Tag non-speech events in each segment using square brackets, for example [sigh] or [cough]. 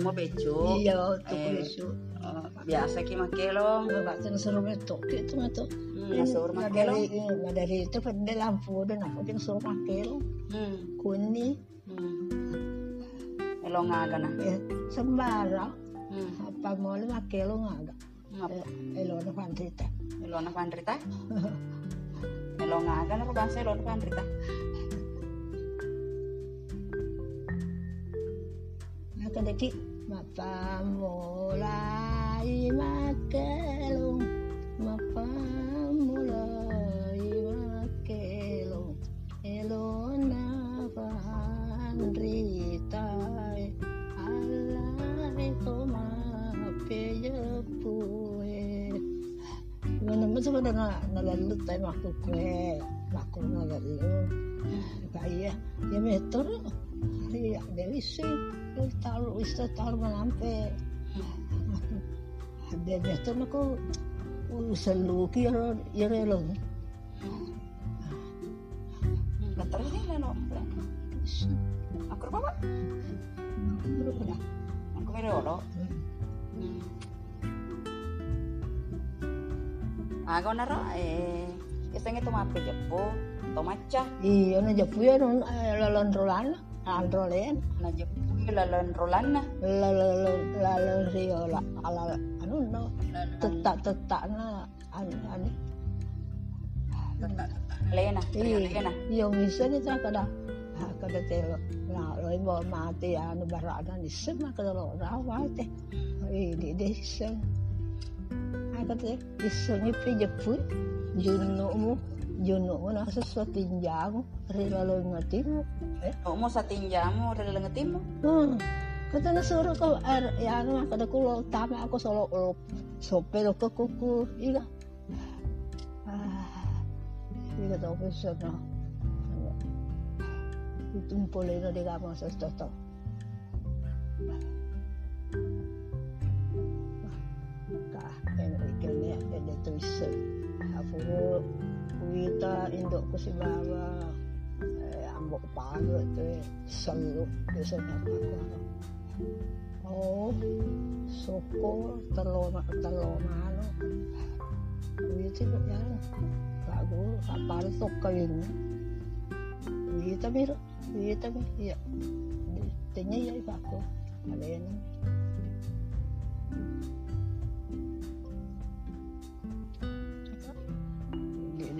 mo becu. Iya, tuh Eh. besu. Oh, biasa ki makelong. Bapak tuh suruh betul gitu nggak tuh. Hmm, Nggak makelong. dari nggak dari itu pada lampu dan aku yang suruh pakai lo Hmm. kuning Hmm. Elong nga na. ya sembarang Hmm. apa mau lo nggak ada. Ngap. Eh, Elo na pandrita. Elong na pandrita. [laughs] Elong nga na ro bangsa elong na pandrita. Nakadaki mapamula imakelung mapamula imakelung elona pahandritai alai toma peyepue Gimana masuk na nalalut tayo makukwe. Mako nalalut. Kaya, ya metro. Iya, dari sih. Taruh bisa taruh menampe. Ada metro nako urusan luki ya ya lo. Hmm. Betul Hmm. Eh ito mape jepo. Tomacha. Iya na japu ya non lalon rolan, androlen, Na jepo lalon rolana. lalon lalon rio la ala anu no tetak tetak na anu anu. Lena. Iya. Lena. Yung isa nito kada kada telo na lo mo mati ano barada ni sema kada lo rawate. Eh di desa. Ako te iso ni pijapu juno mo juno mo na sa sa tinjang rila lo ngati mo. Eh. O mo sa tinjamu relengetin mo. Hmm. Kata na suro ko er ya ano kada kulo tama ako solo lo sopero ko kuku iga. Ah. Iga daw ko sa na. Ano. Itumpulay na di ka mo sa toto. Ka, kaya ikan niya, kaya ito isa. Ako ko, kuwita, indok ko si Baba. Eh, ambok pago ito eh. Salo, bisa niya pa ako. Oh, suko, taloma, taloma, ano. Kuwita ko yan. Bago, kapalitok kawin. Kuwita miro, kuwita miro. Iya. Tinya ya iba ko. Ano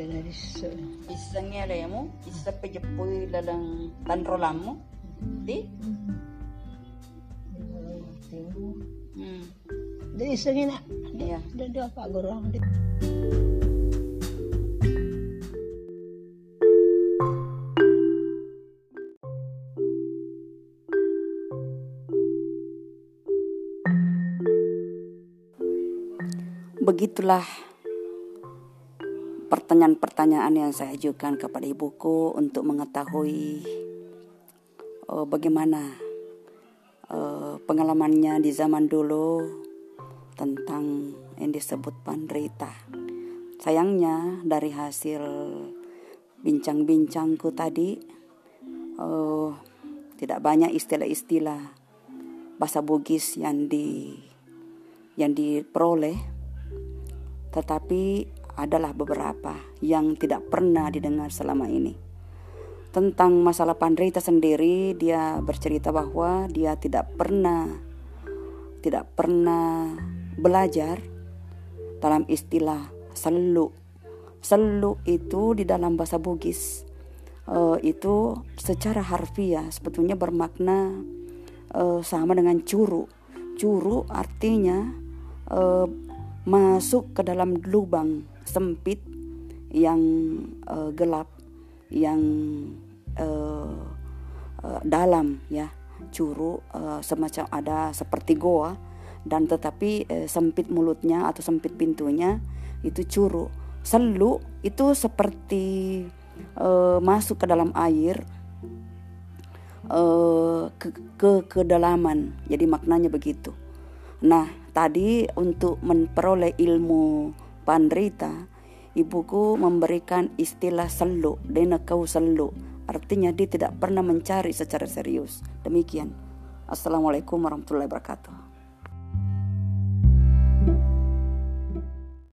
naris. Isang ngere mo. Isa pa jepo lalang tanrolam mo. Di? Hmm. Dari isa nga na. Iya. Dari apa gorong. Begitulah pertanyaan-pertanyaan yang saya ajukan kepada ibuku untuk mengetahui eh, bagaimana eh, pengalamannya di zaman dulu tentang yang disebut pandrita. Sayangnya dari hasil bincang-bincangku tadi eh, tidak banyak istilah-istilah bahasa Bugis yang di yang diperoleh tetapi adalah beberapa yang tidak pernah didengar selama ini. Tentang masalah Pandrita sendiri, dia bercerita bahwa dia tidak pernah tidak pernah belajar dalam istilah selu. Selu itu di dalam bahasa Bugis eh, itu secara harfiah sebetulnya bermakna eh, sama dengan curu. Curu artinya eh, masuk ke dalam lubang sempit yang eh, gelap, yang eh, eh, dalam ya. Curu eh, semacam ada seperti goa dan tetapi eh, sempit mulutnya atau sempit pintunya itu curu. Selu itu seperti eh, masuk ke dalam air eh, ke, ke kedalaman. Jadi maknanya begitu. Nah, tadi untuk memperoleh ilmu pandrita, ibuku memberikan istilah selu, denakau selu. Artinya dia tidak pernah mencari secara serius. Demikian. Assalamualaikum warahmatullahi wabarakatuh.